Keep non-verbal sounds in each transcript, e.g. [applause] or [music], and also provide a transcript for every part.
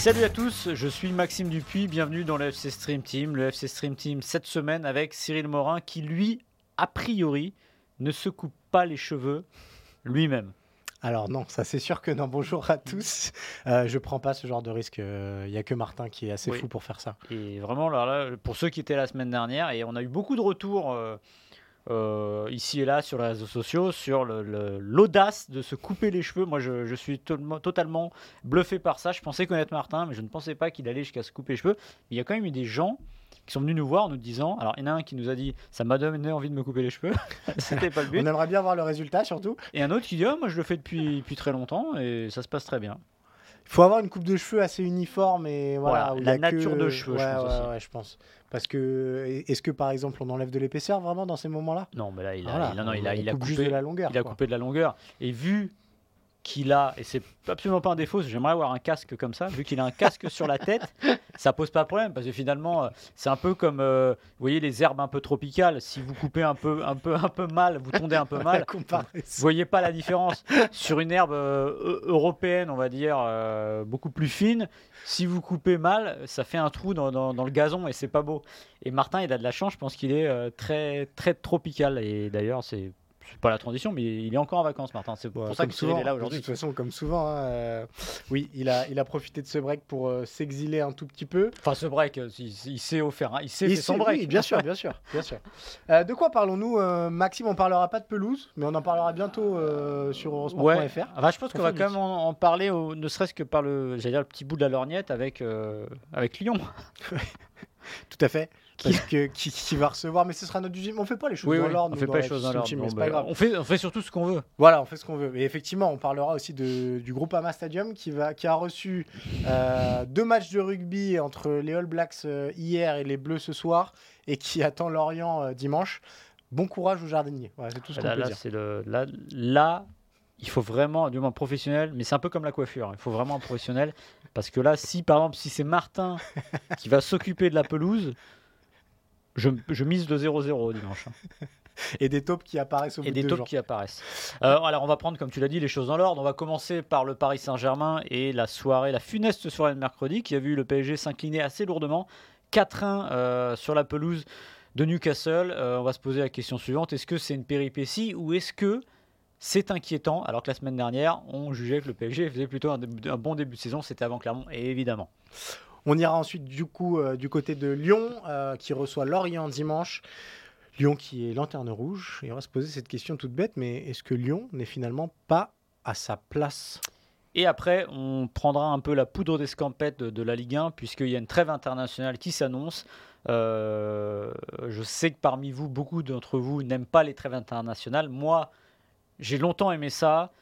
Salut à tous, je suis Maxime Dupuis, bienvenue dans le FC Stream Team. Le FC Stream Team cette semaine avec Cyril Morin qui lui, a priori, ne se coupe pas les cheveux lui-même. Alors non, ça c'est sûr que non. Bonjour à tous. Euh, je prends pas ce genre de risque. Il y a que Martin qui est assez Oui. fou pour faire ça. Et vraiment, là, là, pour ceux qui étaient la semaine dernière, et on a eu beaucoup de retours euh, euh, ici et là sur les réseaux sociaux sur le- le- l'audace de se couper les cheveux. Moi, je, je suis totalement, totalement bluffé par ça. Je pensais connaître Martin, mais je ne pensais pas qu'il allait jusqu'à se couper les cheveux. Mais il y a quand même eu des gens qui sont venus nous voir en nous disant alors il y en a un qui nous a dit ça m'a donné envie de me couper les cheveux [laughs] c'était pas le [laughs] but On aimerait bien voir le résultat surtout. et un autre qui dit Ah, moi je le fais depuis, depuis très longtemps et ça se passe très bien faut avoir une coupe de cheveux assez uniforme et voilà. La nature que- de cheveux, je pense ouais, aussi. ouais, je pense. Parce que est-ce que par exemple on enlève de l'épaisseur vraiment dans ces moments-là? Non mais là il a, Voilà, il, non, non, il a, on il a coupe juste coupé de la longueur. il a quoi. coupé de la longueur. Et vu qu'il a, et c'est absolument pas un défaut, j'aimerais avoir un casque comme ça, vu qu'il a un casque sur la tête, [laughs] ça pose pas de problème, parce que finalement, euh, c'est un peu comme, euh, vous voyez, les herbes un peu tropicales, si vous coupez un peu, un peu, un peu mal, vous tondez un peu [laughs] mal, vous voyez pas la différence. Sur une herbe euh, eu- européenne, on va dire, euh, beaucoup plus fine, si vous coupez mal, ça fait un trou dans, dans- dans le gazon et c'est pas beau. Et Martin, il a de la chance, je pense qu'il est très, très tropical. Et d'ailleurs, c'est c'est pas la transition, mais il est encore en vacances, Martin. C'est pour Ouais, ça que souvent, est là De aujourd'hui. toute façon, comme souvent, hein, euh, oui, il a, il a profité de ce break pour euh, s'exiler un tout petit peu. Enfin, ce break, euh, il, il sait offert, hein. il Il faire son break. oui, bien sûr, bien sûr, bien sûr. Euh, de quoi parlons-nous, Maxime? On parlera pas de pelouse, mais on en parlera bientôt sur Ouais. eurosport.fr. Enfin, je pense On qu'on va fait quand même en, en parler, au- ne serait-ce que par le, j'allais dire, le petit bout de la lorgnette avec, avec Lyon. [laughs] Tout à fait. Parce que qui, qui va recevoir, mais ce sera notre deuxième. On fait pas les choses Oui, dans oui, l'ordre. on fait pas les choses dans l'ordre. Bah, on, fait, on fait surtout ce qu'on veut. Voilà, on fait ce qu'on veut. Et effectivement, on parlera aussi de, du groupe Ama Stadium qui, va, qui a reçu euh, deux matchs de rugby entre les All Blacks euh, hier et les Bleus ce soir et qui attend Lorient euh, dimanche. Bon courage aux jardiniers. Voilà, c'est tout ce qu'on Là, peut là, dire. le, là, là, il faut vraiment, du moins professionnel, mais c'est un peu comme la coiffure, hein. il faut vraiment un professionnel. Parce que là, si par exemple, si c'est Martin qui va s'occuper de la pelouse, je, je mise de 0-0 dimanche. hein. Et des taupes qui apparaissent au bout Et des de taupes qui apparaissent. Euh, alors, on va prendre, comme tu l'as dit, les choses dans l'ordre. On va commencer par le Paris Saint-Germain et la soirée, la funeste soirée de mercredi, qui a vu le PSG s'incliner assez lourdement. 4-1 euh, sur la pelouse de Newcastle. Euh, on va se poser la question suivante est-ce que c'est une péripétie ou est-ce que c'est inquiétant Alors que la semaine dernière, on jugeait que le PSG faisait plutôt un, début- un bon début de saison. C'était avant Clermont, et évidemment. On ira ensuite du coup euh, du côté de Lyon euh, qui reçoit Lorient dimanche. Lyon qui est lanterne rouge. Et on va se poser cette question toute bête, mais est-ce que Lyon n'est finalement pas à sa place? Et après, on prendra un peu la poudre d'escampette de, de la Ligue 1, puisqu'il y a une trêve internationale qui s'annonce. Euh, je sais que parmi vous, beaucoup d'entre vous n'aiment pas les trêves internationales. Moi, j'ai longtemps aimé ça,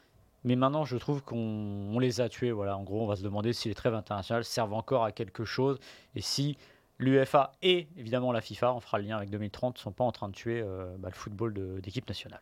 mais maintenant, je trouve qu'on on les a tués. Voilà, en gros, on va se demander si les trêves internationales servent encore à quelque chose et si l'UEFA et évidemment la FIFA, on fera le lien avec 2030, ne sont pas en train de tuer euh, bah, le football d'équipe nationale.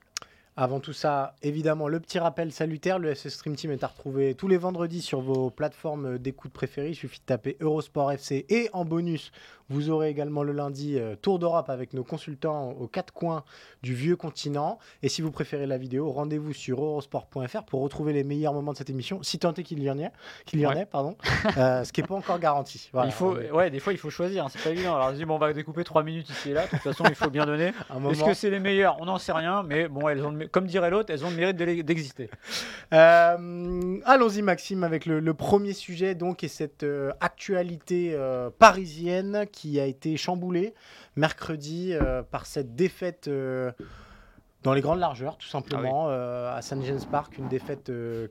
Avant tout ça, évidemment, le petit rappel salutaire, le FC Stream Team est à retrouver tous les vendredis sur vos plateformes d'écoute préférées. Il suffit de taper Eurosport FC et en bonus, vous aurez également le lundi euh, Tour d'Europe avec nos consultants aux quatre coins du vieux continent. Et si vous préférez la vidéo, rendez-vous sur eurosport.fr pour retrouver les meilleurs moments de cette émission, si tant est qu'il y en ait, qu'il y en Ouais. ait pardon, [laughs] Euh, ce qui n'est pas encore garanti. Voilà, il faut, on ouais, des fois, il faut choisir, hein, c'est pas évident. Alors, on va découper 3 minutes ici et là. De toute façon, il faut bien donner. [laughs] moment- Est-ce que c'est les meilleurs? On n'en sait rien, mais bon, elles ont comme dirait l'autre, elles ont le mérite d'e- d'exister. Euh, Allons-y Maxime avec le, le premier sujet donc et cette actualité parisienne qui a été chamboulée mercredi euh, par cette défaite euh, dans les grandes largeurs, tout simplement. Euh, à St. James Park, une défaite 4 euh,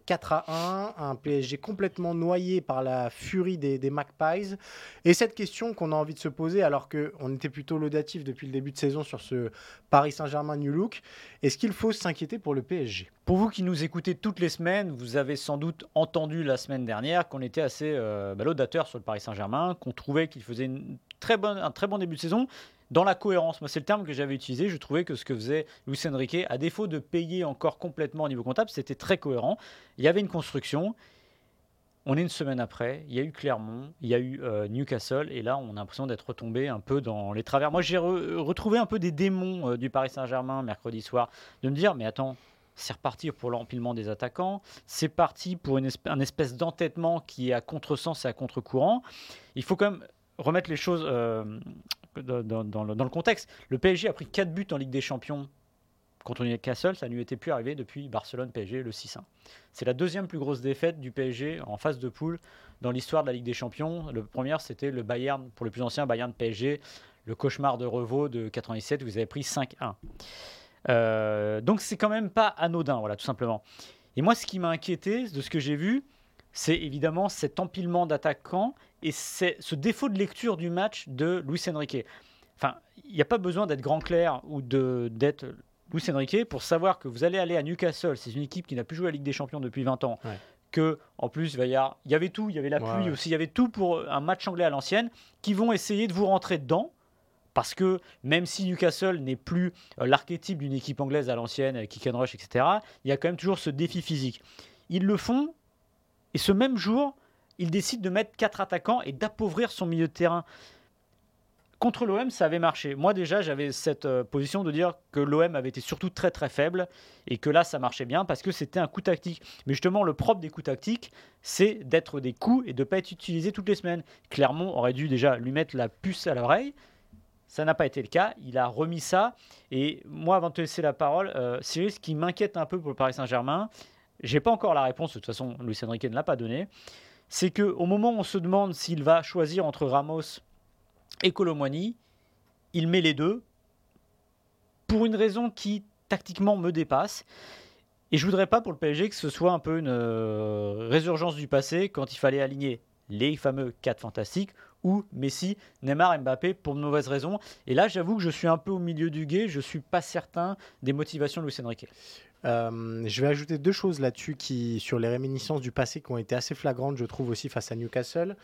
à 1, un PSG complètement noyé par la furie des, des Magpies. Et cette question qu'on a envie de se poser, alors qu'on était plutôt laudatif depuis le début de saison sur ce Paris Saint-Germain New Look, est-ce qu'il faut s'inquiéter pour le PSG Pour vous qui nous écoutez toutes les semaines, vous avez sans doute entendu la semaine dernière qu'on était assez euh, bah, laudateur sur le Paris Saint-Germain, qu'on trouvait qu'il faisait une très bonne, un très bon début de saison dans la cohérence. Moi, c'est le terme que j'avais utilisé. Je trouvais que ce que faisait Luis Enrique, à défaut de payer encore complètement au niveau comptable, c'était très cohérent. Il y avait une construction. On est une semaine après, il y a eu Clermont, il y a eu euh, Newcastle, et là on a l'impression d'être retombé un peu dans les travers. Moi j'ai retrouvé un peu des démons euh, du Paris Saint-Germain mercredi soir, de me dire mais attends, c'est reparti pour l'empilement des attaquants, c'est parti pour une un espèce d'entêtement qui est à contresens et à contre-courant. Il faut quand même remettre les choses euh, dans, le, contexte. Le PSG a pris 4 buts en Ligue des Champions contre Newcastle, ça ne lui était plus arrivé depuis Barcelone-PSG le 6-1. C'est la deuxième plus grosse défaite du PSG en phase de poule dans l'histoire de la Ligue des Champions. Le premier, c'était le Bayern, pour le plus ancien Bayern PSG, le cauchemar de Revaux de 97, vous avez pris 5-1. Euh, donc c'est quand même pas anodin, voilà, tout simplement. Et moi, ce qui m'a inquiété de ce que j'ai vu, c'est évidemment cet empilement d'attaquants et c'est ce défaut de lecture du match de Luis Enrique. Enfin, il n'y a pas besoin d'être grand clair ou d'être Luis Enrique pour savoir que vous allez aller à Newcastle. C'est une équipe qui n'a plus joué à la Ligue des Champions depuis 20 ans. Que, en plus, il y, avait tout. Il y avait la pluie aussi. Il y avait tout pour un match anglais à l'ancienne qui vont essayer de vous rentrer dedans. Parce que même si Newcastle n'est plus euh, l'archétype d'une équipe anglaise à l'ancienne, kick and rush, etc., il y a quand même toujours ce défi physique. Ils le font, et ce même jour, il décide de mettre quatre attaquants et d'appauvrir son milieu de terrain. Contre l'OM, ça avait marché. Moi déjà, j'avais cette euh, position de dire que l'OM avait été surtout très très faible et que là, ça marchait bien parce que c'était un coup tactique. Mais justement, le propre des coups tactiques, c'est d'être des coups et de ne pas être utilisé toutes les semaines. Clermont aurait dû déjà lui mettre la puce à l'oreille. Ça n'a pas été le cas. Il a remis ça. Et moi, avant de te laisser la parole, euh, Cyril, ce qui m'inquiète un peu pour le Paris Saint-Germain, j'ai pas encore la réponse. De toute façon, Luis Enrique ne l'a pas donnée c'est qu'au moment où on se demande s'il va choisir entre Ramos et Colomwani, il met les deux pour une raison qui tactiquement me dépasse. Et je voudrais pas pour le PSG que ce soit un peu une euh, résurgence du passé quand il fallait aligner les fameux 4 fantastiques ou Messi, Neymar, Mbappé pour de mauvaises raisons. Et là, j'avoue que je suis un peu au milieu du guet, je suis pas certain des motivations de Luis Enrique. Euh, je vais ajouter deux choses là-dessus qui, sur les réminiscences du passé qui ont été assez flagrantes, je trouve aussi face à Newcastle.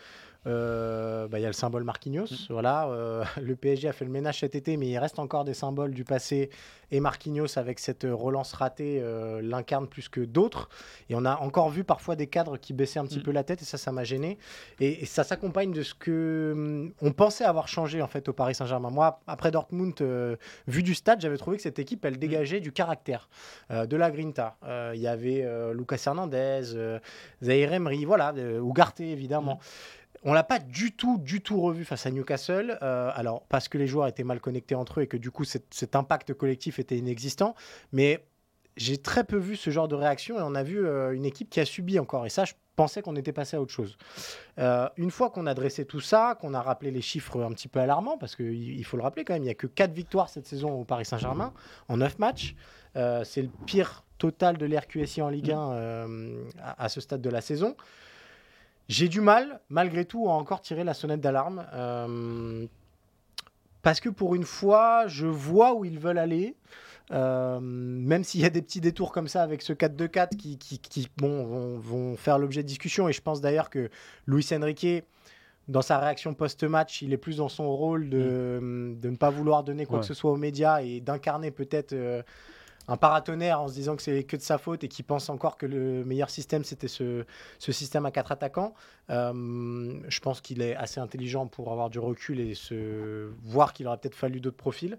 Euh, bah, il y a le symbole Marquinhos. Mm. Voilà, euh, [laughs] le PSG a fait le ménage cet été, mais il reste encore des symboles du passé. Et Marquinhos, avec cette relance ratée, euh, l'incarne plus que d'autres. Et on a encore vu parfois des cadres qui baissaient un petit mm. peu la tête, et ça, ça m'a gêné. Et, ça s'accompagne de ce que hum, on pensait avoir changé en fait au Paris Saint-Germain. Moi, après Dortmund, vu du stade, j'avais trouvé que cette équipe, elle mm. dégageait du caractère, de la grinta. Il y avait Lucas Hernandez, Zaire Emery, voilà, Ugarte évidemment. On l'a pas du tout, du tout revu face à Newcastle. Euh, alors, parce que les joueurs étaient mal connectés entre eux et que du coup, cet, impact collectif était inexistant. Mais j'ai très peu vu ce genre de réaction et on a vu euh, une équipe qui a subi encore. Et ça, je pensais qu'on était passé à autre chose. Euh, une fois qu'on a dressé tout ça, qu'on a rappelé les chiffres un petit peu alarmants, parce qu'il faut le rappeler quand même, il n'y a que 4 victoires cette saison au Paris Saint-Germain en 9 matchs. C'est le pire total de l'RQSI en Ligue 1 à, ce stade de la saison. J'ai du mal, malgré tout, à encore tirer la sonnette d'alarme. Euh, parce que pour une fois, je vois où ils veulent aller. Euh, même s'il y a des petits détours comme ça avec ce 4-2-4 qui, qui, bon, vont, faire l'objet de discussion. Et je pense d'ailleurs que Luis Enrique, dans sa réaction post-match, il est plus dans son rôle de, mm. de ne pas vouloir donner quoi que ce soit aux médias et d'incarner peut-être euh, un paratonnerre en se disant que c'est que de sa faute et qui pense encore que le meilleur système c'était ce, système à quatre attaquants. Euh, je pense qu'il est assez intelligent pour avoir du recul et se voir qu'il aurait peut-être fallu d'autres profils.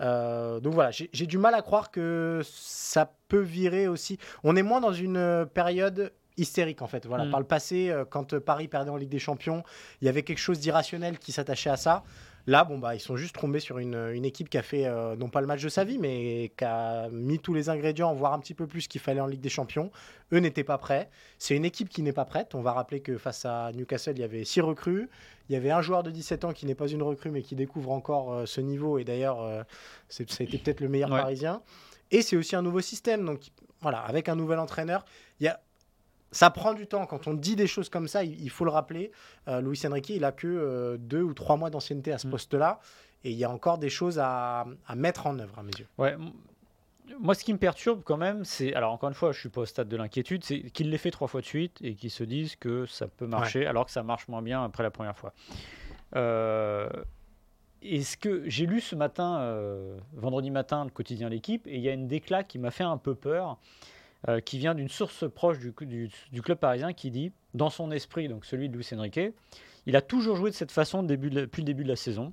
Euh, donc voilà, j'ai du mal à croire que ça peut virer aussi. On est moins dans une période hystérique en fait. Voilà, mm. par le passé, euh, quand Paris perdait en Ligue des Champions, il y avait quelque chose d'irrationnel qui s'attachait à ça. Là, bon, bah, ils sont juste tombés sur une, équipe qui a fait, euh, non pas le match de sa vie, mais qui a mis tous les ingrédients, voire un petit peu plus qu'il fallait en Ligue des Champions. Eux n'étaient pas prêts. C'est une équipe qui n'est pas prête. On va rappeler que face à Newcastle, il y avait six recrues. Il y avait un joueur de 17 ans qui n'est pas une recrue, mais qui découvre encore euh, ce niveau. Et d'ailleurs, euh, ça a été peut-être le meilleur parisien. Et c'est aussi un nouveau système. Donc voilà, avec un nouvel entraîneur, il y a ça prend du temps. Quand on dit des choses comme ça, il, faut le rappeler. Euh, Luis Enrique, il a que euh, deux ou trois mois d'ancienneté à ce mm. poste-là. Et il y a encore des choses à, mettre en œuvre, à mes yeux. Ouais. Moi, ce qui me perturbe quand même, c'est. Alors, encore une fois, je suis pas au stade de l'inquiétude, c'est qu'il l'ait fait trois fois de suite et qu'ils se disent que ça peut marcher alors que ça marche moins bien après la première fois. Euh, et ce que j'ai lu ce matin, euh, vendredi matin, le quotidien L'équipe, et il y a une déclat qui m'a fait un peu peur. Euh, qui vient d'une source proche du, club parisien qui dit, dans son esprit, donc celui de Luis Enrique, il a toujours joué de cette façon depuis le début de la saison.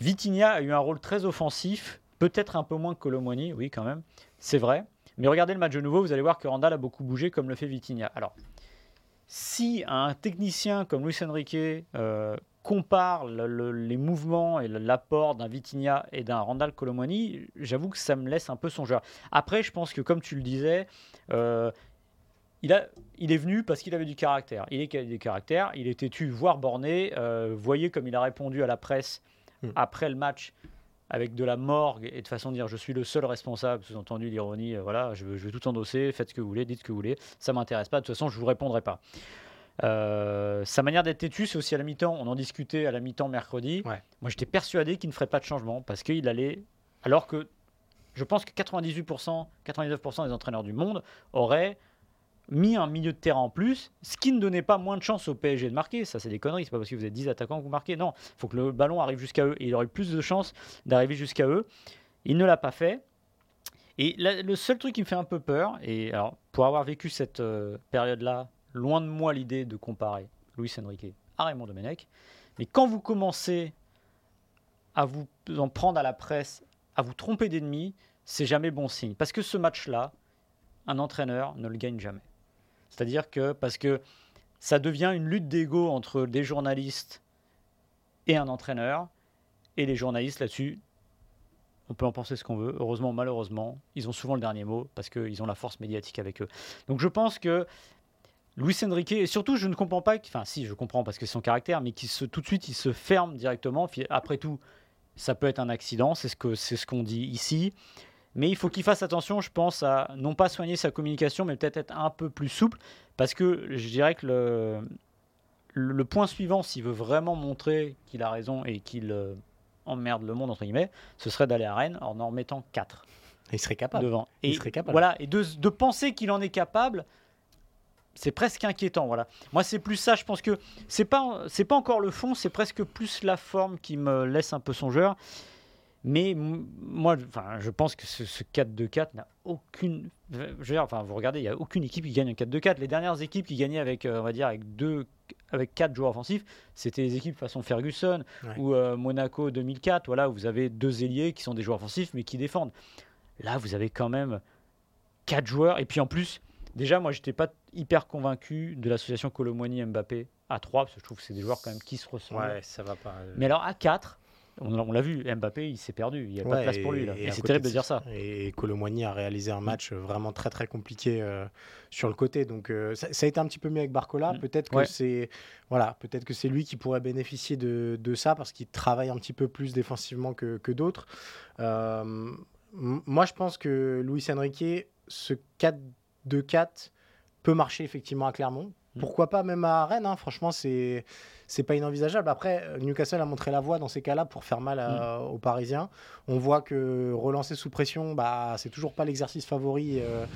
Vitinha a eu un rôle très offensif, peut-être un peu moins que Colomwani, oui quand même, c'est vrai. Mais regardez le match de nouveau, vous allez voir que Randall a beaucoup bougé comme le fait Vitinha. Alors, si un technicien comme Luis Enrique euh, compare les mouvements et l'apport d'un Vitinha et d'un Randall Colomwani, j'avoue que ça me laisse un peu songeur. Après, je pense que comme tu le disais, euh, il, a, il est venu parce qu'il avait du caractère. Il est du caractère, il est têtu, voire borné. Euh, voyez comme il a répondu à la presse hmm. après le match avec de la morgue et de façon de dire je suis le seul responsable, sous-entendu l'ironie, euh, voilà, je, je, vais tout endosser, faites ce que vous voulez, dites ce que vous voulez, ça m'intéresse pas, de toute façon je vous répondrai pas. Euh, sa manière d'être têtu, c'est aussi à la mi-temps. On en discutait à la mi-temps mercredi. Moi, j'étais persuadé qu'il ne ferait pas de changement parce qu'il allait. Alors que je pense que 98%, 99% des entraîneurs du monde auraient mis un milieu de terrain en plus, ce qui ne donnait pas moins de chance au PSG de marquer. Ça, c'est des conneries. C'est pas parce que vous êtes 10 attaquants que vous marquez. Non, il faut que le ballon arrive jusqu'à eux. Et il aurait plus de chances d'arriver jusqu'à eux. Il ne l'a pas fait. Et le seul truc qui me fait un peu peur, et alors pour avoir vécu cette euh, période-là loin de moi l'idée de comparer Luis Enrique à Raymond Domenech. Mais quand vous commencez à vous en prendre à la presse, à vous tromper d'ennemis, c'est jamais bon signe. Parce que ce match-là, un entraîneur ne le gagne jamais. C'est-à-dire que parce que ça devient une lutte d'ego entre des journalistes et un entraîneur, et les journalistes là-dessus, on peut en penser ce qu'on veut. Heureusement, malheureusement, ils ont souvent le dernier mot parce qu'ils ont la force médiatique avec eux. Donc je pense que Luis Enrique, et surtout, je ne comprends pas, enfin, si, je comprends parce que c'est son caractère, mais qui se, tout de suite, il se ferme directement. Après tout, ça peut être un accident, c'est ce qu'on ce qu'on dit ici. Mais il faut qu'il fasse attention, je pense, à non pas soigner sa communication, mais peut-être être un peu plus souple, parce que je dirais que le, le point suivant, s'il veut vraiment montrer qu'il a raison et qu'il euh, emmerde le monde, entre guillemets, ce serait d'aller à Rennes en en mettant 4. Il serait capable. Devant. Et, il serait capable. Voilà, et de, de penser qu'il en est capable, c'est presque inquiétant. Voilà. Moi, c'est plus ça. Je pense que c'est pas c'est pas encore le fond, c'est presque plus la forme qui me laisse un peu songeur. Mais moi, enfin, je pense que ce, 4-2-4 n'a aucune. Je veux dire, enfin, vous regardez, il n'y a aucune équipe qui gagne un 4-2-4. Les dernières équipes qui gagnaient avec, euh, on va dire, avec deux, avec quatre joueurs offensifs, c'était les équipes façon Ferguson ou euh, Monaco 2004. Voilà, où vous avez deux ailiers qui sont des joueurs offensifs mais qui défendent. Là, vous avez quand même quatre joueurs. Et puis en plus, Déjà, moi, j'étais pas hyper convaincu de l'association Colomboigny-Mbappé à 3, parce que je trouve que c'est des joueurs quand même qui se ressemblent. Ouais, ça va pas. Euh. Mais alors, à 4, on, l'a vu, Mbappé, il s'est perdu. Il n'y a pas de place pour lui. Et, c'est terrible de dire ça. Et Colomboigny a réalisé un match vraiment très très compliqué euh, sur le côté. Donc euh, ça, a été un petit peu mieux avec Barcola. Mm. Peut-être que c'est voilà, peut-être que c'est lui qui pourrait bénéficier de, de ça parce qu'il travaille un petit peu plus défensivement que, que d'autres. moi, je pense que Luis Enrique, ce 4 2-4 peut marcher effectivement à Clermont. Mm. Pourquoi pas même à Rennes hein. Franchement, c'est c'est pas inenvisageable. Après, Newcastle a montré la voie dans ces cas-là pour faire mal mm. aux Parisiens. On voit que relancer sous pression, bah, c'est toujours pas l'exercice favori. Euh,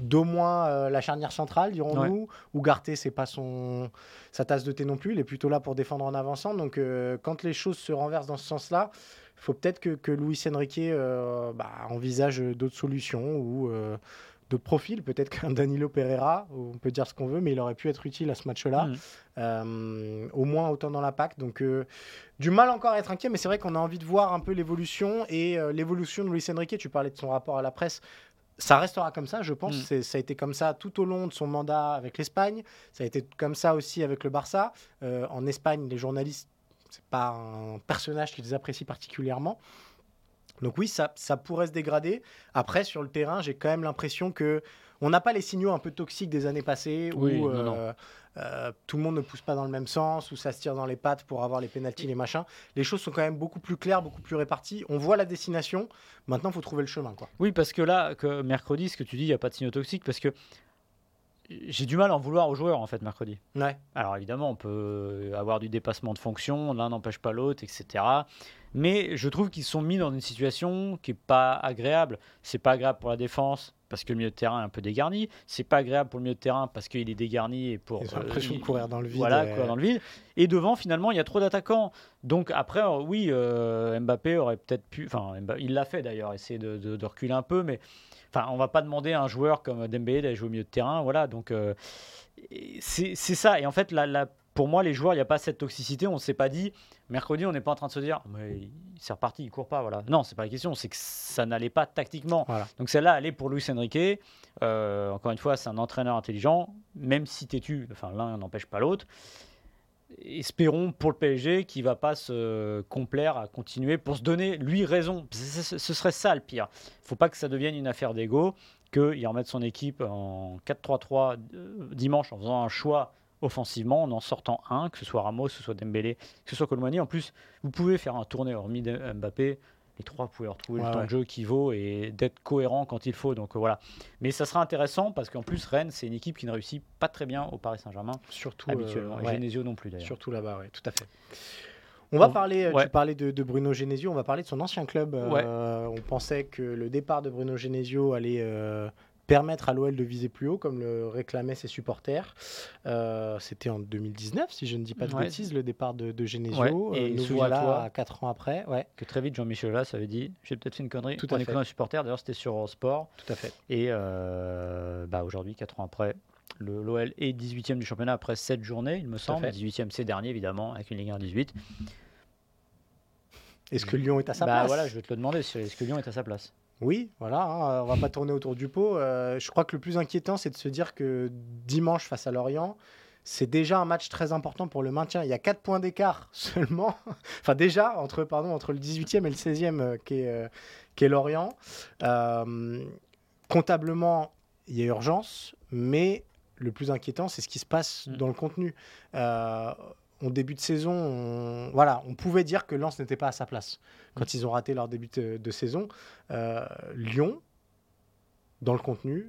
d'au moins euh, la charnière centrale, dirons-nous. Ou Garté, c'est pas son sa tasse de thé non plus. Il est plutôt là pour défendre en avançant. Donc, euh, quand les choses se renversent dans ce sens-là, il faut peut-être que, que Luis Enrique bah, envisage d'autres solutions ou de profil, peut-être qu'un [laughs] Danilo Pereira, on peut dire ce qu'on veut, mais il aurait pu être utile à ce match-là, mm. euh, au moins autant dans la PAC. Donc, euh, du mal encore à être inquiet, mais c'est vrai qu'on a envie de voir un peu l'évolution et euh, l'évolution de Luis Enrique. Tu parlais de son rapport à la presse. Ça restera comme ça, je pense. Mm. Ça a été comme ça tout au long de son mandat avec l'Espagne. Ça a été comme ça aussi avec le Barça. en Espagne, les journalistes, c'est pas un personnage qu'ils apprécient particulièrement. Donc oui, ça, ça pourrait se dégrader. Après, sur le terrain, j'ai quand même l'impression que on n'a pas les signaux un peu toxiques des années passées où non, euh, non. euh, tout le monde ne pousse pas dans le même sens, où ça se tire dans les pattes pour avoir les pénalties, les machins. Les choses sont quand même beaucoup plus claires, beaucoup plus réparties. On voit la destination. Maintenant, il faut trouver le chemin. Quoi. Oui, parce que là, que mercredi, ce que tu dis, il n'y a pas de signaux toxiques, parce que j'ai du mal à en vouloir aux joueurs, en fait, mercredi. Ouais. Alors évidemment, on peut avoir du dépassement de fonction, l'un n'empêche pas l'autre, etc. Mais je trouve qu'ils sont mis dans une situation qui est pas agréable. C'est pas agréable pour la défense parce que le milieu de terrain est un peu dégarni. C'est pas agréable pour le milieu de terrain parce qu'il est dégarni et pour. Ils ont euh, l'impression de courir dans le vide. Voilà, courir dans le vide. Et devant, finalement, il y a trop d'attaquants. Donc après, euh, oui, euh, Mbappé aurait peut-être pu. Enfin, il l'a fait d'ailleurs, essayer de, de- de reculer un peu, mais. Enfin, on va pas demander à un joueur comme Dembélé d'aller jouer au milieu de terrain, voilà. Donc euh, et c'est c'est ça. Et en fait, la, la- pour moi, les joueurs, il n'y a pas cette toxicité. On ne s'est pas dit mercredi, on n'est pas en train de se dire, mais il- c'est reparti, il court pas, voilà. Non, c'est pas la question. C'est que ça n'allait pas tactiquement. Voilà. Donc celle-là, elle est pour Luis Enrique. Euh, encore une fois, c'est un entraîneur intelligent, même si têtu. Enfin, l'un n'empêche pas l'autre. Espérons pour le PSG qu'il va pas se complaire à continuer pour se donner lui raison. Ce serait ça le pire. faut pas que ça devienne une affaire d'ego, qu'il remette son équipe en 4-3-3 euh, dimanche en faisant un choix offensivement, en en sortant un, que ce soit Ramos, que ce soit Dembélé, que ce soit Colomani. En plus, vous pouvez faire un tournée hormis Mbappé. Les trois, vous pouvez retrouver Ouais, le temps ouais. de jeu qui vaut et d'être cohérent quand il faut. Donc euh, voilà. Mais ça sera intéressant parce qu'en plus, Rennes, c'est une équipe qui ne réussit pas très bien au Paris Saint-Germain, Surtout, euh, habituellement. Et ouais. Genesio non plus d'ailleurs. Surtout là-bas, oui, tout à fait. On va parler, euh, ouais. tu parlais de, de Bruno Genesio, on va parler de son ancien club. Euh, On pensait que le départ de Bruno Genesio allait euh, permettre à l'OL de viser plus haut, comme le réclamaient ses supporters. Euh, C'était en 2019, si je ne dis pas de Ouais. bêtises, le départ de, de Genesio. Ouais, et Euh, nous voilà 4 ans après. Ouais, Que très vite, Jean-Michel Aulas avait dit J'ai peut-être fait une connerie Tout en écoutant un supporter. D'ailleurs, c'était sur Sport. tout à fait. Et euh, bah, aujourd'hui, 4 ans après, l'OL est 18e du championnat après 7 journées, il me semble. fait. 18e, c'est dernier, évidemment, avec une Ligue 1 18. Est-ce que Lyon est à sa bah place? voilà, je vais te le demander est-ce que Lyon est à sa place? Oui, voilà, hein, on va pas tourner autour du pot. Euh, je crois que le plus inquiétant, c'est de se dire que dimanche face à Lorient, c'est déjà un match très important pour le maintien. Il y a 4 points d'écart [laughs] seulement. enfin, déjà, entre, pardon, entre le 18e et le 16e euh, qui est, euh, est Lorient. Euh, comptablement, il y a urgence, mais le plus inquiétant, c'est ce qui se passe Mm. dans le contenu. En début de saison, on, voilà, on pouvait dire que Lens n'était pas à sa place quand ils ont raté leur début de, de saison. Euh, Lyon, dans le contenu,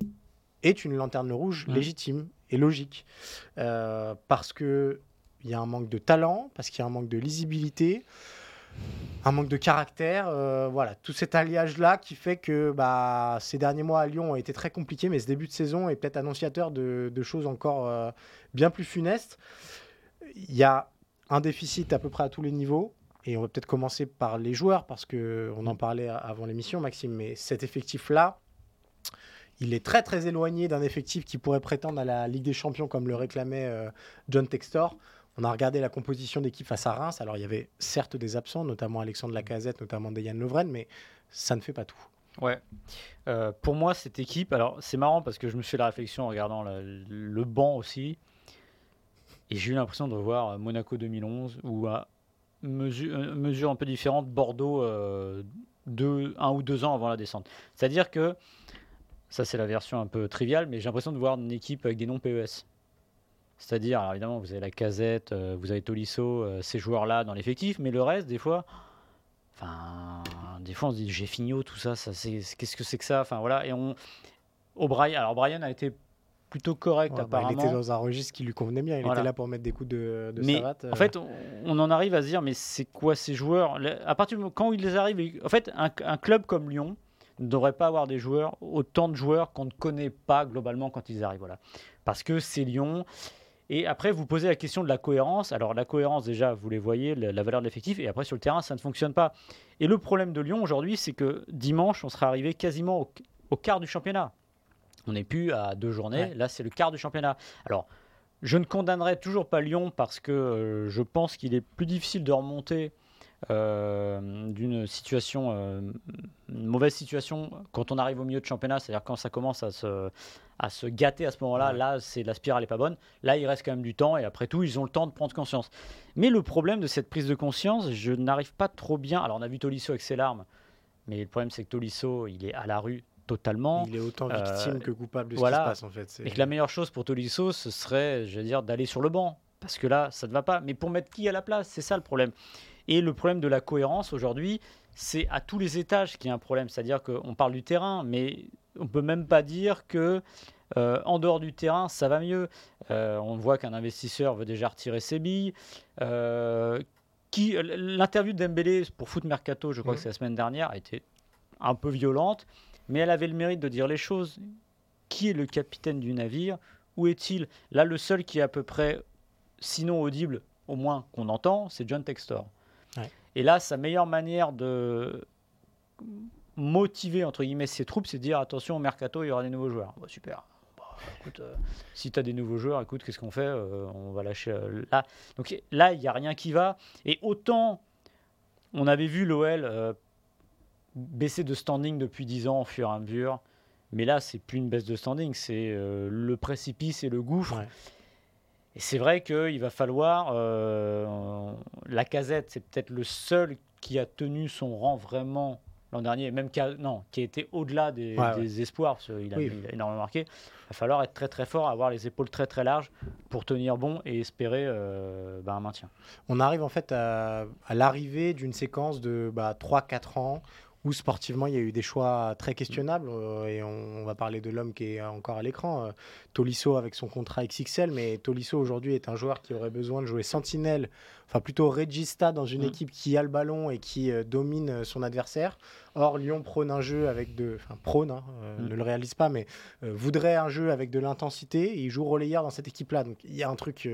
est une lanterne rouge Mm. légitime et logique. Euh, parce qu'il y a un manque de talent, parce qu'il y a un manque de lisibilité, un manque de caractère. euh, voilà, tout cet alliage-là qui fait que bah, ces derniers mois à Lyon ont été très compliqués, mais ce début de saison est peut-être annonciateur de, de choses encore bien plus funestes. Il y a un déficit à peu près à tous les niveaux. Et on va peut-être commencer par les joueurs, parce qu'on en parlait avant l'émission, Maxime, mais cet effectif-là, il est très très éloigné d'un effectif qui pourrait prétendre à la Ligue des Champions comme le réclamait euh, John Textor. On a regardé la composition d'équipe face à Reims. Alors il y avait certes des absents, notamment Alexandre Lacazette, notamment Dejan Lovren, mais ça ne fait pas tout. Ouais. Euh, pour moi, cette équipe, alors c'est marrant parce que je me suis fait la réflexion en regardant le banc aussi. Et j'ai eu l'impression de revoir euh, Monaco 2011 ou à mesure, euh, mesure un peu différente Bordeaux euh, deux, un ou deux ans avant la descente. C'est-à-dire que, ça c'est la version un peu triviale, mais j'ai l'impression de voir une équipe avec des noms PES. C'est-à-dire, alors évidemment, vous avez la casette, euh, vous avez Tolisso, euh, ces joueurs-là dans l'effectif, mais le reste, des fois, enfin, des fois on se dit j'ai Fignot, tout ça, ça qu'est-ce que c'est que ça? Enfin voilà, et on. O'Brien, alors Brian a été plutôt correct Ouais, bah, il apparemment. était dans un registre qui lui convenait bien. Il Voilà. était là pour mettre des coups de, de mais savate. euh. en fait, on, on en arrive à se dire, mais c'est quoi ces joueurs? À partir du moment quand ils arrivent, en fait, un, un club comme Lyon ne devrait pas avoir des joueurs, autant de joueurs qu'on ne connaît pas globalement quand ils arrivent. Voilà. Parce que c'est Lyon. Et après, vous posez la question de la cohérence. Alors, la cohérence, déjà, vous les voyez, la, la valeur de l'effectif. Et après, sur le terrain, ça ne fonctionne pas. Et le problème de Lyon aujourd'hui, c'est que dimanche, on sera arrivé quasiment au, au quart du championnat. On n'est plus à deux journées. Ouais. Là, c'est le quart du championnat. Alors, je ne condamnerai toujours pas Lyon parce que euh, je pense qu'il est plus difficile de remonter euh, d'une situation, euh, une mauvaise situation quand on arrive au milieu de championnat, c'est-à-dire quand ça commence à se, à se gâter à ce moment-là, Ouais. là, c'est la spirale n'est pas bonne. Là, il reste quand même du temps et après tout, ils ont le temps de prendre conscience. Mais le problème de cette prise de conscience, je n'arrive pas trop bien. Alors, on a vu Tolisso avec ses larmes, mais le problème, c'est que Tolisso, il est à la rue totalement. Il est autant Euh, victime que coupable de ce voilà. qui se passe en fait. Et que la meilleure chose pour Tolisso, ce serait, je veux dire, d'aller sur le banc. Parce que là, ça ne va pas. Mais pour mettre qui à la place C'est ça le problème. Et le problème de la cohérence aujourd'hui, c'est à tous les étages qu'il y a un problème. C'est-à-dire qu'on parle du terrain, mais on peut même pas dire que euh, en dehors du terrain, ça va mieux. Euh, on voit qu'un investisseur veut déjà retirer ses billes. Euh, qui L'interview de Dembélé pour Foot Mercato, je crois Mhm. que c'est la semaine dernière, a été un peu violente, mais elle avait le mérite de dire les choses. Qui est le capitaine du navire? Où est-il? Là, le seul qui est à peu près, sinon audible, au moins qu'on entend, c'est John Textor. Ouais. Et là, sa meilleure manière de motiver entre guillemets ses troupes, c'est de dire attention au mercato, il y aura des nouveaux joueurs. Bah, super. Bah, écoute, euh, si tu as des nouveaux joueurs, écoute, qu'est-ce qu'on fait Euh, On va lâcher euh, là. Donc là, il n'y a rien qui va. Et autant on avait vu l'OL baisser de standing depuis 10 ans au fur et à mesure, mais là, c'est plus une baisse de standing, c'est euh, le précipice et le gouffre. Ouais. Et c'est vrai qu'il va falloir. euh, la casette, c'est peut-être le seul qui a tenu son rang vraiment l'an dernier, même qui a, non, qui a été au-delà des, Ouais, ouais. des espoirs, parce qu'il a, Oui. il a énormément marqué. Il va falloir être très très fort, avoir les épaules très très larges pour tenir bon et espérer euh, bah, un maintien. On arrive en fait à, à l'arrivée d'une séquence de bah, 3-4 ans où sportivement il y a eu des choix très questionnables euh, et on, on va parler de l'homme qui est encore à l'écran, euh, Tolisso avec son contrat XXL, mais Tolisso aujourd'hui est un joueur qui aurait besoin de jouer sentinelle, enfin plutôt regista dans une Mm. équipe qui a le ballon et qui euh, domine euh, son adversaire. Or Lyon prône un jeu avec de, enfin prône, hein, Mm. ne le réalise pas, mais voudrait un jeu avec de l'intensité et il joue relayeur dans cette équipe-là. Donc il y a un truc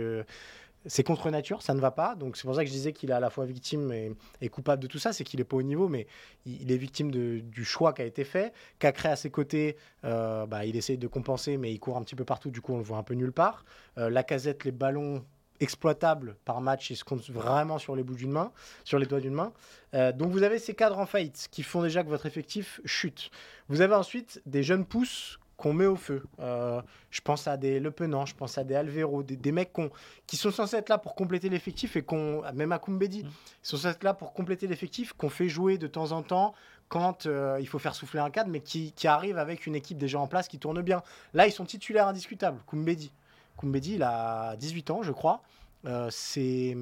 c'est contre nature, ça ne va pas. Donc c'est pour ça que je disais qu'il est à la fois victime et, coupable de tout ça. C'est qu'il n'est pas au niveau, mais il, est victime du choix qui a été fait. Cacré à ses côtés, euh, bah, il essaye de compenser, mais il court un petit peu partout. Du coup, on le voit un peu nulle part. Euh, la casette, les ballons exploitables par match, ils se comptent vraiment sur les bouts d'une main, sur les doigts d'une main. Euh, donc vous avez ces cadres en faillite qui font déjà que votre effectif chute. Vous avez ensuite des jeunes pousses qu'on met au feu. Euh, je pense à des Le Penant, je pense à des Alvero, des, des mecs qui sont censés être là pour compléter l'effectif et qu'on, même à Koumbedi, Mm. ils sont censés être là pour compléter l'effectif, qu'on fait jouer de temps en temps quand euh, il faut faire souffler un cadre, mais qui, qui arrivent avec une équipe déjà en place qui tourne bien. Là, ils sont titulaires indiscutables. Koumbedi. Koumbedi, il a 18 ans, je crois. Euh, c'est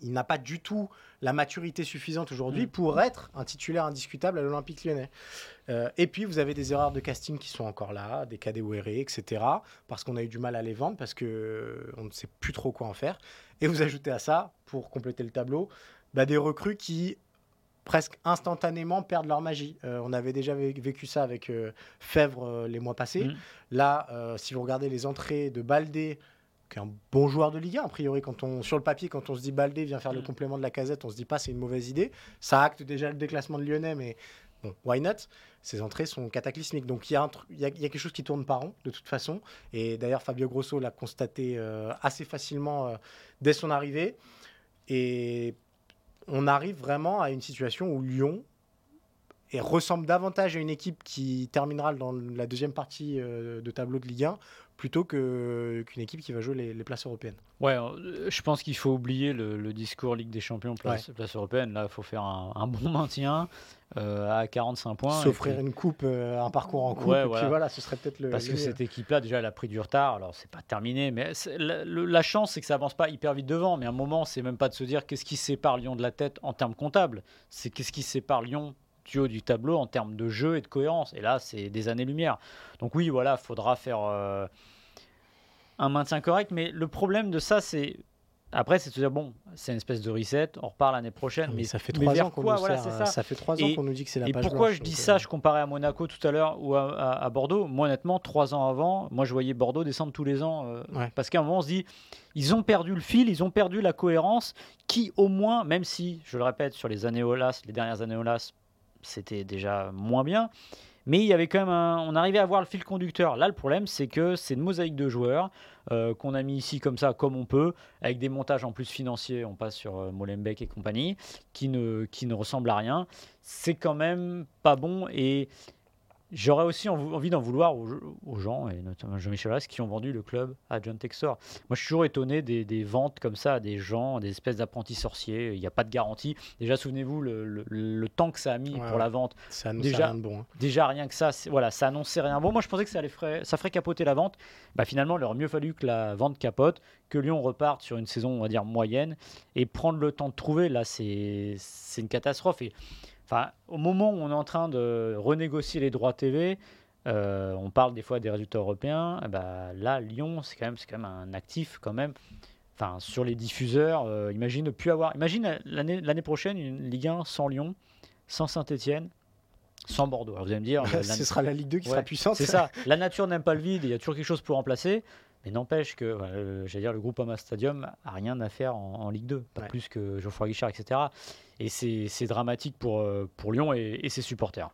il- n'a pas du tout la maturité suffisante aujourd'hui Mm. pour être un titulaire indiscutable à l'Olympique lyonnais. Euh, et puis, vous avez des erreurs de casting qui sont encore là, des Kadewere, etc. Parce qu'on a eu du mal à les vendre, parce que on ne sait plus trop quoi en faire. Et vous ajoutez à ça, pour compléter le tableau, bah, des recrues qui presque instantanément perdent leur magie. Euh, on avait déjà vé- vécu ça avec euh, Fèvre euh, les mois passés. Mm. Là, euh, si vous regardez les entrées de Baldé, qui est un bon joueur de Ligue 1, a priori, quand on, sur le papier, quand on se dit Baldé vient faire le Mm. complément de la casette, on se dit pas c'est une mauvaise idée. Ça acte déjà le déclassement de Lyonnais, mais bon, why not? Ces entrées sont cataclysmiques. Donc il y, a un tru- il y a- il y a quelque chose qui tourne pas rond, de toute façon. Et d'ailleurs, Fabio Grosso l'a constaté euh, assez facilement euh, dès son arrivée. Et on arrive vraiment à une situation où Lyon et ressemble davantage à une équipe qui terminera dans la deuxième partie euh, de tableau de Ligue 1 plutôt que- qu'une équipe qui va jouer les, les places européennes. Ouais, euh, je pense qu'il faut oublier le, le discours Ligue des Champions, place, place européenne. Là, il faut faire un, un bon maintien euh, à 45 points. S'offrir puis- une coupe, euh, un parcours en coupe, Ouais, et voilà. puis voilà, ce serait peut-être le. Parce que cette équipe-là, déjà, elle a pris du retard. Alors, c'est pas terminé, mais c'est- la, le- la chance, c'est que ça avance pas hyper vite devant. Mais à un moment, c'est même pas de se dire qu'est-ce qui sépare Lyon de la tête en termes comptables. C'est qu'est-ce qui sépare Lyon du haut du tableau en termes de jeu et de cohérence. Et là, c'est des années-lumière. Donc, oui, voilà, faudra faire euh, un maintien correct. Mais le problème de ça, c'est. Après, c'est de se dire, bon, c'est une espèce de reset, on repart l'année prochaine. Mais mais ça fait trois ans qu'on nous Voilà, ça. ça fait trois Et- ans qu'on nous dit que c'est la Et page pourquoi blanche, je dis ça euh, Je comparais à Monaco tout à l'heure ou à, à- à Bordeaux. Moi, honnêtement, trois ans avant, moi, je voyais Bordeaux descendre tous les ans. euh, Ouais. Parce qu'à un moment, on se dit, ils ont perdu le fil, ils ont perdu la cohérence, qui au moins, même si, je le répète, sur les années Olas, les dernières années Olas, c'était déjà moins bien. Mais il y avait quand même un, on arrivait à voir le fil conducteur. Là, le problème, c'est que c'est une mosaïque de joueurs euh, qu'on a mis ici comme ça, comme on peut, avec des montages en plus financiers. On passe sur euh, Molenbeek et compagnie, qui ne, qui ne ressemblent à rien. C'est quand même pas bon. Et J'aurais aussi env- envie d'en vouloir aux, aux gens, et notamment Jean-Michel Aulas, qui ont vendu le club à John Textor. Moi, je suis toujours étonné des, des ventes comme ça à des gens, des espèces d'apprentis sorciers. Il n'y a pas de garantie. Déjà, souvenez-vous le, le- le temps que ça a mis Ouais, pour la vente. Ça Déjà- rien de bon. hein. Déjà, rien que ça, voilà, ça annonçait rien bon. Moi, je pensais que ça, allait ferait, ça ferait capoter la vente. Bah, finalement, il aurait mieux fallu que la vente capote, que Lyon reparte sur une saison, on va dire, moyenne, et prendre le temps de trouver. Là, c'est c'est une catastrophe. Et, enfin, au moment où on est en train de renégocier les droits TV, euh, on parle des fois des résultats européens. eh bah, là, Lyon, c'est quand, même- c'est quand même un actif, quand même. Enfin, sur les diffuseurs, euh, imagine ne plus avoir. Imagine l'année l'année prochaine une Ligue 1 sans Lyon, sans Saint-Etienne, sans Bordeaux. Alors vous allez me dire, [laughs] euh, Ce sera la Ligue 2 qui sera puissante. c'est ça. La nature n'aime pas le vide, il y a toujours quelque chose pour remplacer. Mais n'empêche que, j'allais dire, le groupe Ama Stadium a rien à faire en, en Ligue 2, pas Ouais. plus que Geoffroy Guichard, etc. Et c'est dramatique pour, euh, pour Lyon et, et ses supporters.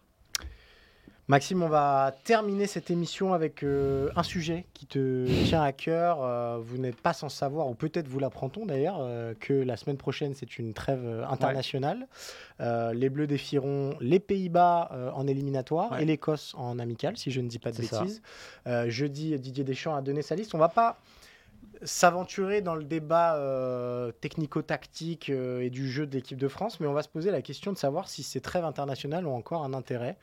Maxime, on va terminer cette émission avec euh, un sujet qui te tient à cœur. Euh, vous n'êtes pas sans savoir, ou peut-être vous l'apprend-on d'ailleurs, euh, que la semaine prochaine, c'est une trêve internationale. Les Bleus défieront les Pays-Bas en éliminatoire Ouais. et l'Écosse en amical, si je ne dis pas de bêtises. Jeudi, Didier Deschamps a donné sa liste. On va pas s'aventurer dans le débat euh, technico-tactique euh, et du jeu de l'équipe de France, mais on va se poser la question de savoir si ces trêves internationales ont encore un intérêt.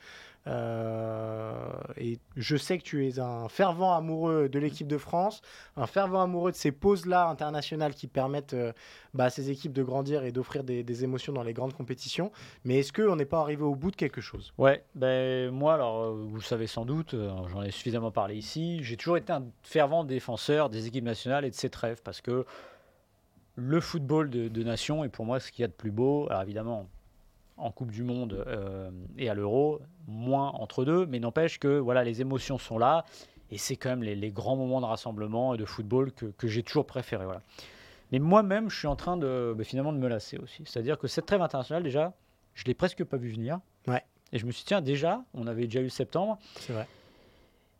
Euh, et je sais que tu es un fervent amoureux de l'équipe de France, un fervent amoureux de ces pauses-là internationales qui permettent euh, bah, à ces équipes de grandir et d'offrir des, émotions dans les grandes compétitions. Mais est-ce qu'on n'est pas arrivé au bout de quelque chose? Ouais, ben moi, alors, euh, vous le savez sans doute, j'en ai suffisamment parlé ici, j'ai toujours été un fervent défenseur des équipes nationales et de ces trêves parce que le football de, de nation est pour moi ce qu'il y a de plus beau. Alors évidemment, en Coupe du Monde euh, et à l'Euro, moins entre deux, mais n'empêche que voilà, les émotions sont là et c'est quand même les, les grands moments de rassemblement et de football que, que j'ai toujours préféré. Voilà. Mais moi-même, je suis en train de ben, finalement de me lasser aussi. C'est-à-dire que cette trêve internationale, déjà, je l'ai presque pas vu venir. Ouais. Et je me suis dit, tiens, déjà, on avait déjà eu septembre. C'est vrai.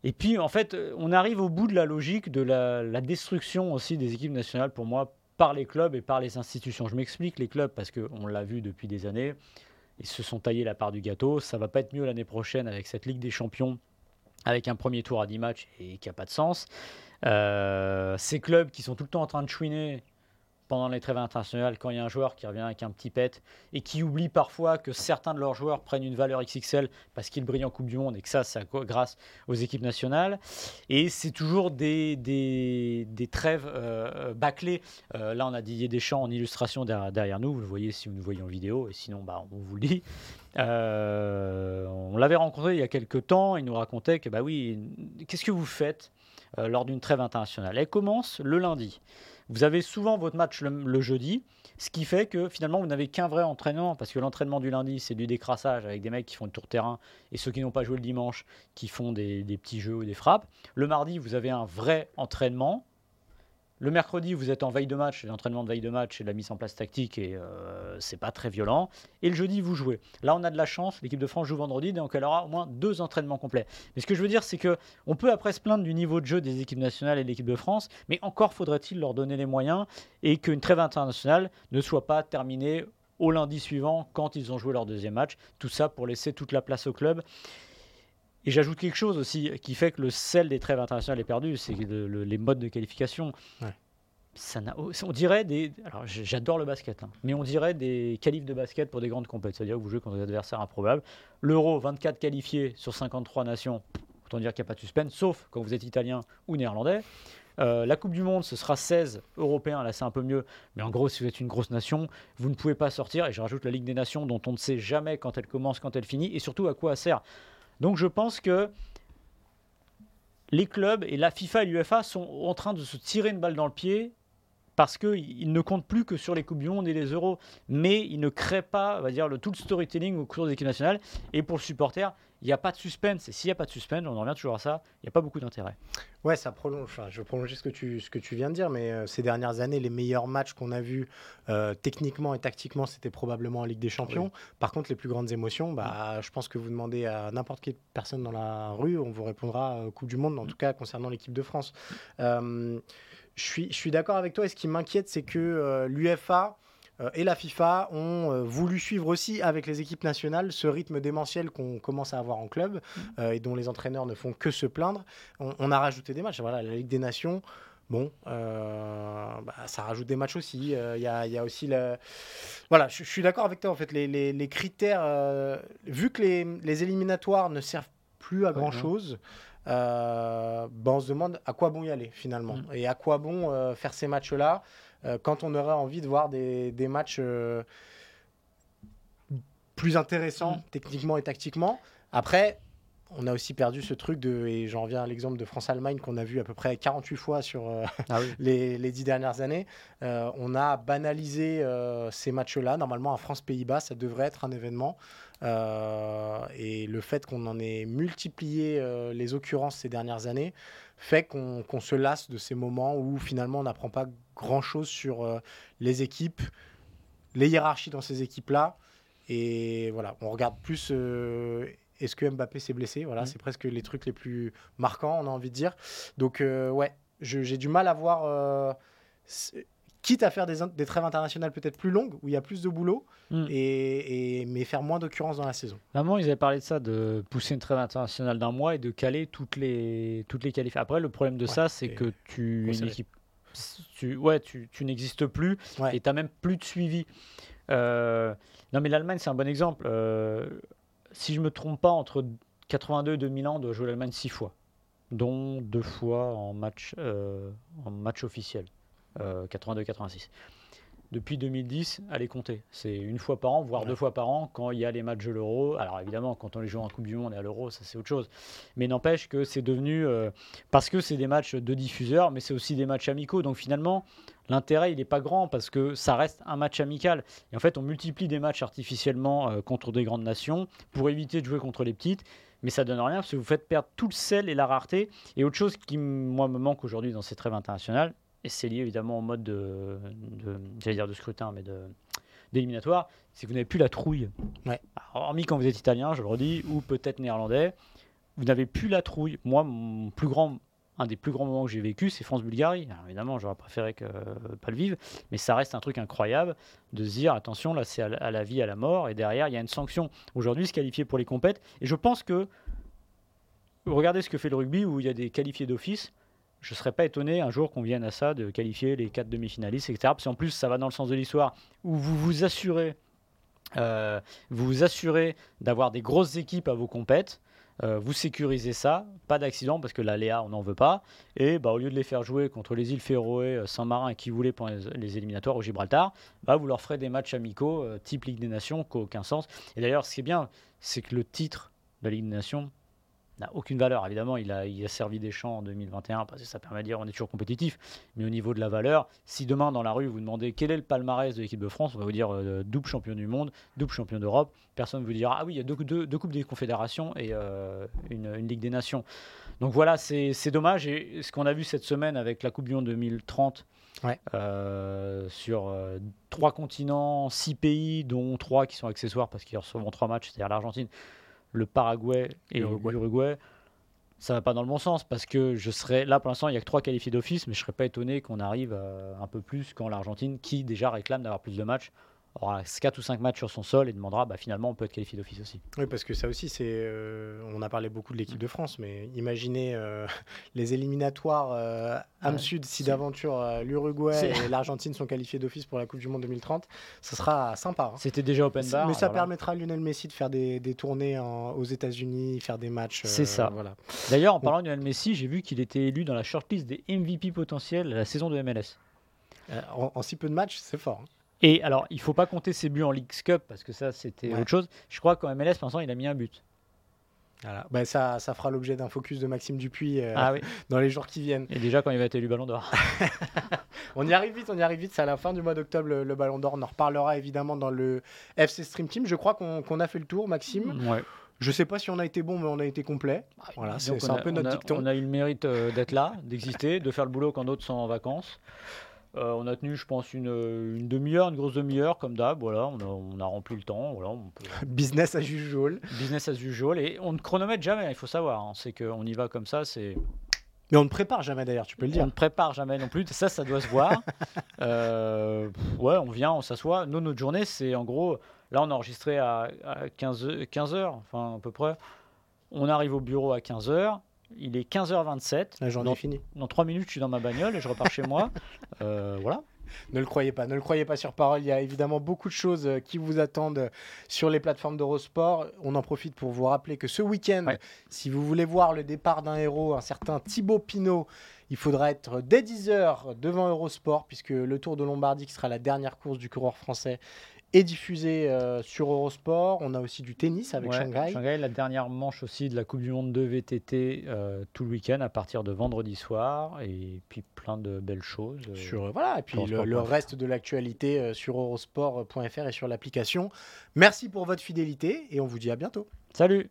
Et puis, en fait, euh, on arrive au bout de la logique de la, la destruction aussi des équipes nationales, pour moi, par les clubs et par les institutions. Je m'explique, les clubs, parce qu'on l'a vu depuis des années, ils se sont taillés la part du gâteau. Ça va pas être mieux l'année prochaine avec cette Ligue des Champions, avec un premier tour à 10 matchs et qui n'a pas de sens. Euh, ces clubs qui sont tout le temps en train de chouiner pendant les trêves internationales, quand il y a un joueur qui revient avec un petit pet et qui oublie parfois que certains de leurs joueurs prennent une valeur XXL parce qu'ils brillent en Coupe du Monde et que ça, c'est grâce aux équipes nationales. Et c'est toujours des, des, des trêves euh, bâclées. Euh, là, on a Didier Deschamps en illustration derrière, nous. Vous le voyez si vous nous voyez en vidéo. Et sinon, bah, on vous le dit. Euh, on l'avait rencontré il y a quelques temps. Il nous racontait que, bah oui, qu'est-ce que vous faites euh, lors d'une trêve internationale? Elle commence le lundi. Vous avez souvent votre match le, jeudi, ce qui fait que finalement vous n'avez qu'un vrai entraînement, parce que l'entraînement du lundi c'est du décrassage avec des mecs qui font le tour de terrain et ceux qui n'ont pas joué le dimanche qui font des, des petits jeux ou des frappes. Le mardi vous avez un vrai entraînement. Le mercredi vous êtes en veille de match, l'entraînement de veille de match et la mise en place tactique et euh, c'est pas très violent. Et le jeudi vous jouez. Là on a de la chance, l'équipe de France joue vendredi, donc elle aura au moins deux entraînements complets. Mais ce que je veux dire c'est que on peut après se plaindre du niveau de jeu des équipes nationales et de l'équipe de France, mais encore faudrait-il leur donner les moyens et qu'une trêve internationale ne soit pas terminée au lundi suivant quand ils ont joué leur deuxième match. Tout ça pour laisser toute la place au club. Et j'ajoute quelque chose aussi qui fait que le sel des trêves internationales est perdu, c'est le- le- les modes de qualification. Ouais. Ça n'a- on dirait des. Alors j'adore le basket, hein, mais on dirait des qualifs de basket pour des grandes compétitions. C'est-à-dire que vous jouez contre des adversaires improbables. L'Euro, 24 qualifiés sur 53 nations. Autant dire qu'il n'y a pas de suspense, sauf quand vous êtes italien ou néerlandais. Euh, la Coupe du Monde, ce sera 16 Européens, là c'est un peu mieux, mais en gros, si vous êtes une grosse nation, vous ne pouvez pas sortir, et je rajoute la Ligue des Nations, dont on ne sait jamais quand elle commence, quand elle finit, et surtout à quoi elle sert. Donc je pense que les clubs et la FIFA et l'UFA sont en train de se tirer une balle dans le pied parce qu'ils ne comptent plus que sur les Coupes du Monde et les Euros, mais ils ne créent pas, le, tout le storytelling au cours des équipes nationales. Et pour le supporter, il n'y a pas de suspense. Et s'il n'y a pas de suspense, on en revient toujours à ça, il n'y a pas beaucoup d'intérêt. Ouais, ça prolonge. Enfin, je vais prolonger ce que tu, ce que tu viens de dire, mais euh, ces dernières années, les meilleurs matchs qu'on a vus euh, techniquement et tactiquement, c'était probablement en Ligue des Champions. Par contre, les plus grandes émotions, bah, je pense que vous demandez à n'importe quelle personne dans la rue, on vous répondra euh, Coupe du Monde, en tout cas concernant l'équipe de France. Euh, je suis, je suis d'accord avec toi, et ce qui m'inquiète, c'est que l'UFA et la FIFA ont euh, voulu suivre aussi avec les équipes nationales ce rythme démentiel qu'on commence à avoir en club euh, et dont les entraîneurs ne font que se plaindre. On, on a rajouté des matchs. Voilà, la Ligue des Nations. Bon, euh, bah, ça rajoute des matchs aussi. Euh, Il y, a, il y a aussi le. Voilà, je, je suis d'accord avec toi. En fait, les, les- les critères, euh, vu que les, les éliminatoires ne servent plus à grand chose, bah, on se demande à quoi bon y aller finalement Mm. et à quoi bon euh, faire ces matchs-là euh, quand on aurait envie de voir des, des matchs euh, plus intéressants Mm. techniquement et tactiquement. Après, on a aussi perdu ce truc de, et j'en reviens à l'exemple de France-Allemagne qu'on a vu à peu près 48 fois sur euh, Ah oui. [laughs] les, les dix dernières années. Euh, on a banalisé euh, ces matchs-là. Normalement, à France-Pays-Bas, ça devrait être un événement. Euh, et le fait qu'on en ait multiplié euh, les occurrences ces dernières années fait qu'on se lasse de ces moments où finalement on n'apprend pas grand-chose sur euh, les équipes, les hiérarchies dans ces équipes-là. Et voilà, on regarde plus euh, est-ce que Mbappé s'est blessé? Voilà, Mm. c'est presque les trucs les plus marquants, on a envie de dire. Donc euh, ouais, j'ai du mal à voir, quitte à faire des, trêves internationales peut-être plus longues, où il y a plus de boulot, Mm. et, et- mais faire moins d'occurrences dans la saison. Moment, ils avaient parlé de ça, de pousser une trêve internationale d'un mois et de caler toutes les, toutes les qualifications. Après, le problème de Ouais, ça, c'est que tu, une équipe, tu, ouais, tu, tu n'existes plus Ouais. et tu n'as même plus de suivi. Euh, non, mais l'Allemagne, c'est un bon exemple. Euh, si je me trompe pas, entre 82 et 2000 ans, on doit jouer l'Allemagne six fois, dont deux fois en match, euh, en match officiel, 82-86. Depuis 2010, allez compter. C'est une fois par an, voire Ouais. deux fois par an, quand il y a les matchs de l'Euro. Alors évidemment, quand on les joue en Coupe du Monde et à l'Euro, ça c'est autre chose. Mais n'empêche que c'est devenu... euh, parce que c'est des matchs de diffuseurs, mais c'est aussi des matchs amicaux. Donc finalement, l'intérêt, il n'est pas grand parce que ça reste un match amical. Et en fait, on multiplie des matchs artificiellement euh, contre des grandes nations pour éviter de jouer contre les petites. Mais ça donne rien parce que vous faites perdre tout le sel et la rareté. Et autre chose qui, moi, me manque aujourd'hui dans ces trêves internationales, et c'est lié évidemment au mode de, de j'allais dire de scrutin, mais de d'éliminatoire, c'est que vous n'avez plus la trouille. Ouais. Alors, hormis quand vous êtes italien, je le redis, ou peut-être néerlandais, vous n'avez plus la trouille. Moi, mon plus grand, un des plus grands moments que j'ai vécu, c'est France-Bulgarie. Évidemment, j'aurais préféré que pas le vivre, mais ça reste un truc incroyable de se dire attention, là, c'est à, la- à la vie, à la mort, et derrière, il y a une sanction. Aujourd'hui, se qualifier pour les compètes, et je pense que regardez ce que fait le rugby où il y a des qualifiés d'office. Je ne serais pas étonné un jour qu'on vienne à ça de qualifier les quatre demi-finalistes, etc. Parce qu'en plus, ça va dans le sens de l'histoire où vous vous assurez, euh, assurez d'avoir des grosses équipes à vos compètes. euh, vous sécurisez ça, pas d'accident parce que la Léa on n'en veut pas. Et bah, au lieu de les faire jouer contre les îles Féroé, euh, Saint-Marin et qui voulait pour les, éliminatoires au Gibraltar, bah, vous leur ferez des matchs amicaux type Ligue des Nations qui aucun sens. Et d'ailleurs, ce qui est bien, c'est que le titre de la Ligue des Nations n'a aucune valeur. Évidemment, il a, il a servi des champs en 2021 parce que ça permet de dire on est toujours compétitif. Mais au niveau de la valeur, si demain dans la rue vous demandez quel est le palmarès de l'équipe de France, on va vous dire euh, double champion du monde, double champion d'Europe. Personne ne vous dira ah oui, il y a deux, deux- deux coupes des confédérations et euh, une, une Ligue des Nations. Donc voilà, c'est dommage. Et ce qu'on a vu cette semaine avec la Coupe du Monde 2030 Ouais. euh, sur euh, trois continents, six pays, dont trois qui sont accessoires parce qu'ils recevront trois matchs, c'est-à-dire l'Argentine, le Paraguay et L'Uruguay. Ça va pas dans le bon sens parce que je serais là pour l'instant il y a que trois qualifiés d'office mais je serais pas étonné qu'on arrive un peu plus quand l'Argentine qui déjà réclame d'avoir plus de matchs aura 4 ou 5 matchs sur son sol et demandera bah, finalement on peut être qualifié d'office aussi. Oui, parce que ça aussi, c'est. euh, on a parlé beaucoup de l'équipe de France, mais imaginez euh, [laughs] les éliminatoires euh, âme Ouais, sud si d'aventure euh, l'Uruguay et l'Argentine sont qualifiés d'office pour la Coupe du Monde 2030. Ce sera sympa. hein. C'était déjà open bar. mais ça permettra à Lionel Messi de faire des, des tournées en- aux États-Unis, faire des matchs. C'est ça. Voilà. D'ailleurs en parlant de Lionel Messi, j'ai vu qu'il était élu dans la shortlist des MVP potentiels la saison de MLS. En, en si peu de matchs, c'est fort. hein. Et alors, il faut pas compter ses buts en League Cup parce que ça, c'était Ouais. autre chose. Je crois qu'en MLS, pour l'instant, il a mis un but. Voilà. Bah, ça, ça fera l'objet d'un focus de Maxime Dupuis euh, Ah oui. [laughs] dans les jours qui viennent. Et déjà, quand il va être élu Ballon d'Or. [laughs] On y arrive vite, on y arrive vite. C'est à la fin du mois d'octobre le, le Ballon d'Or. On en reparlera évidemment dans le FC Stream Team. Je crois qu'on a fait le tour, Maxime. ouais. Je sais pas si on a été bon, mais on a été complet. Voilà, Disons c'est un a- peu notre on a, dicton. On a eu le mérite euh, d'être là, d'exister, de faire le boulot quand d'autres sont en vacances. Euh, on a tenu, je pense, une, une demi-heure, une grosse demi-heure, comme d'hab. Voilà, on a, on a rempli le temps. Voilà, on peut... [laughs] Business as usual. Business as usual. Et on ne chronomètre jamais, il faut savoir. hein. C'est qu'on y va comme ça, c'est Mais on ne prépare jamais d'ailleurs, tu peux le On dire. ne prépare jamais non plus. Ça, ça doit se voir. [laughs] Euh, ouais, on vient, on s'assoit. Nous, notre journée, c'est en gros. Là, on a enregistré à, à 15, heures- 15 heures, enfin à peu près. On arrive au bureau à 15 heures. Il est 15h27. La journée dans, est finie. dans 3 minutes, je suis dans ma bagnole et je repars chez moi. [laughs] Euh, voilà. Ne le croyez pas, ne le croyez pas sur parole. Il y a évidemment beaucoup de choses euh, qui vous attendent euh, sur les plateformes d'Eurosport. On en profite pour vous rappeler que ce week-end, Ouais. si vous voulez voir le départ d'un héros, un certain Thibaut Pinot, il faudra être dès 10h devant Eurosport, puisque le Tour de Lombardie, qui sera la dernière course du coureur français, est diffusé euh, sur Eurosport. On a aussi du tennis avec Ouais, Shanghai. la dernière manche aussi de la Coupe du Monde de VTT euh, tout le week-end à partir de vendredi soir. Et puis plein de belles choses. euh, Sur, euh, voilà, et puis le, reste de l'actualité sur eurosport.fr et sur l'application. Merci pour votre fidélité et on vous dit à bientôt. Salut